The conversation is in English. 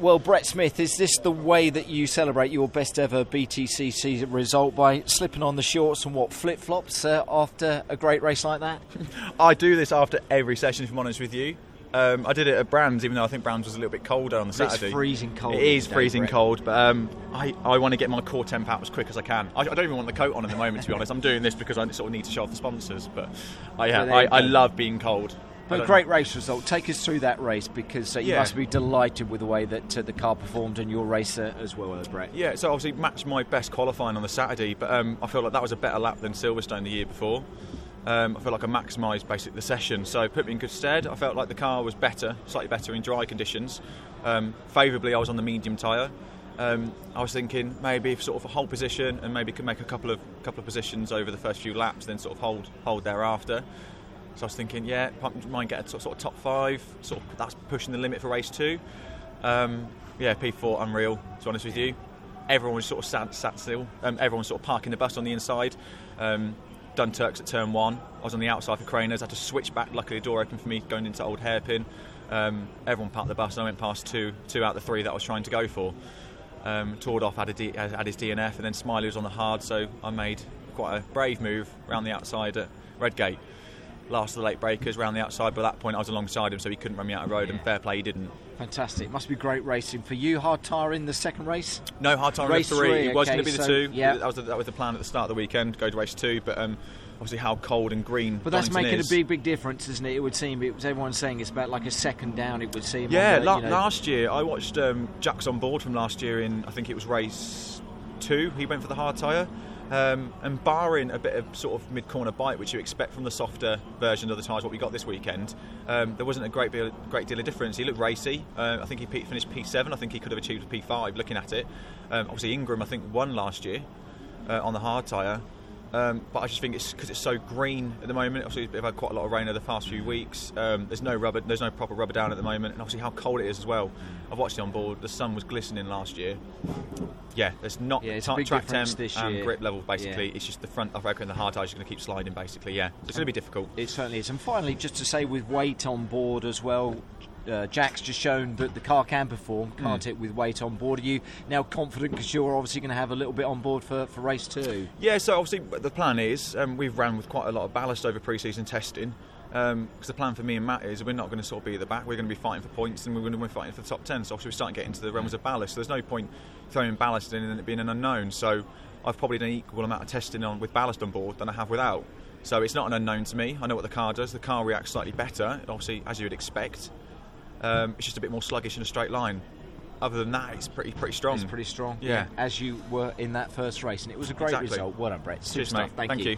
Well, Brett Smith, is this the way that you celebrate your best ever BTCC season result by slipping on the shorts and what flip flops uh, after a great race like that? I do this after every session, if I'm honest with you. Um, I did it at Brands, even though I think Brands was a little bit colder on the Saturday. It's freezing cold. It is freezing Brett. cold, but um, I, I want to get my core temp out as quick as I can. I, I don't even want the coat on at the moment, to be honest. I'm doing this because I sort of need to show off the sponsors, but I, yeah, I, I love being cold. But a great race result. Take us through that race because uh, you Yeah. must be delighted with the way that uh, the car performed and your race uh, as well, uh, Brett. Yeah, so obviously matched my best qualifying on the Saturday, but um, I feel like that was a better lap than Silverstone the year before. Um, I feel like I maximised basically the session, so it put me in good stead. I felt like the car was better, slightly better in dry conditions. Um, favourably, I was on the medium tyre. Um, I was thinking maybe if sort of a hold position and maybe could make a couple of couple of positions over the first few laps, then sort of hold hold thereafter. So I was thinking, yeah, might get a sort of top five. Sort of that's pushing the limit for race two. Um, yeah, P4 unreal. To be honest with you, everyone was sort of sat, sat still. Um, everyone was sort of parking the bus on the inside. Um, done Turks at turn one. I was on the outside for Craners. had to switch back. Luckily, the door opened for me going into Old Hairpin. Um, everyone parked the bus, and I went past two, two out of the three that I was trying to go for. Um, toured off, had, had his DNF, and then Smiley was on the hard, so I made quite a brave move around the outside at Redgate. Last of the late breakers round the outside, but at that point I was alongside him, so he couldn't run me out of road, and fair play, he didn't. Fantastic. Must be great racing for you. Hard tyre in the second race? No hard tire Race race three. three, It was okay, going to be the so, two. yeah. That was the, that was the plan at the start of the weekend. Go to race two, but um, obviously how cold and green. But that's Donington making is. a big, big difference, isn't it? It would seem. It was everyone saying it's about like a second down. It would seem. Yeah, the, la- you know- last year I watched um, Jack's on board from last year in I think it was race two. He went for the hard tyre. Um, and barring a bit of sort of mid-corner bite, which you expect from the softer version of the tyres, what we got this weekend, um, there wasn't a great deal, great deal of difference. He looked racy. Uh, I think he finished P7. I think he could have achieved a P5. Looking at it, um, obviously Ingram I think won last year uh, on the hard tyre. Um, but I just think it's because it's so green at the moment. Obviously, we've had quite a lot of rain over the past few weeks. Um, there's no rubber, there's no proper rubber down at the moment, and obviously how cold it is as well. I've watched it on board. The sun was glistening last year. Yeah, there's not Yeah, it's tra- track temp this and year. grip level. Basically, Yeah. it's just the front. I reckon and the hard tyres are going to keep sliding. Basically, yeah, it's going to be difficult. It certainly is. And finally, just to say, with weight on board as well, uh, Jack's just shown that the car can perform, can't Hmm. it, with weight on board? Are you now confident because you're obviously going to have a little bit on board for, for race two? Yeah, so obviously the plan is um, we've ran with quite a lot of ballast over pre-season testing. Because the plan for me and Matt is we're not going to sort of be at the back. We're going to be fighting for points, and we're going to be fighting for the top ten. So obviously we're starting to get into the realms of ballast. So there's no point throwing ballast in and it being an unknown. So I've probably done an equal amount of testing on with ballast on board than I have without. So it's not an unknown to me. I know what the car does. The car reacts slightly better, obviously as you would expect. Um, it's just a bit more sluggish in a straight line. Other than that, it's pretty pretty strong. It's pretty strong. Yeah. As you were in that first race. And it was a great Exactly. result. Well done, Brett. Super Cheers. Thank, Thank you.